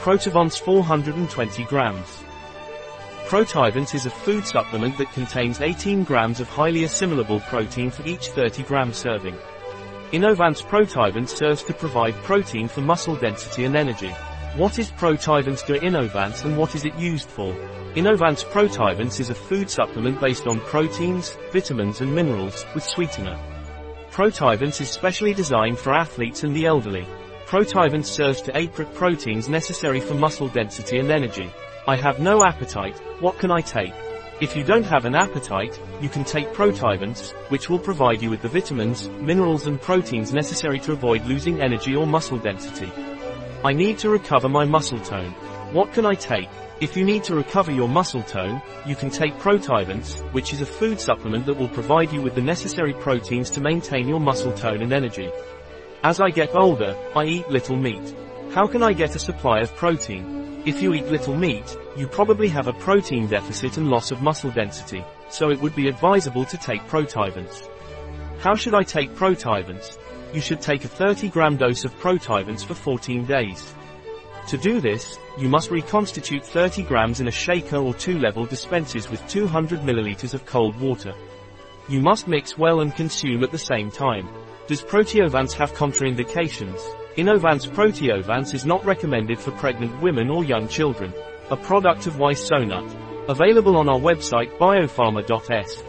Protivance 420 grams. Protivance is a food supplement that contains 18 grams of highly assimilable protein for each 30 gram serving. Inovance Protivance serves to provide protein for muscle density and energy. What is Protivance de Inovance and what is it used for? Inovance Protivance is a food supplement based on proteins, vitamins and minerals, with sweetener. Protivance is specially designed for athletes and the elderly. Protivance serves to aid proteins necessary for muscle density and energy. I have no appetite, what can I take? If you don't have an appetite, you can take Protivance, which will provide you with the vitamins, minerals and proteins necessary to avoid losing energy or muscle density. I need to recover my muscle tone. What can I take? If you need to recover your muscle tone, you can take Protivance, which is a food supplement that will provide you with the necessary proteins to maintain your muscle tone and energy. As I get older, I eat little meat. How can I get a supply of protein? If you eat little meat, you probably have a protein deficit and loss of muscle density, so it would be advisable to take Protivance. How should I take Protivance? You should take a 30 gram dose of Protivance for 14 days. To do this, you must reconstitute 30 grams in a shaker or two-level dispensers with 200 milliliters of cold water. You must mix well and consume at the same time. Does Protivance have contraindications? Inovance Protivance is not recommended for pregnant women or young children. A product of Ysonut. Available on our website biopharma.s.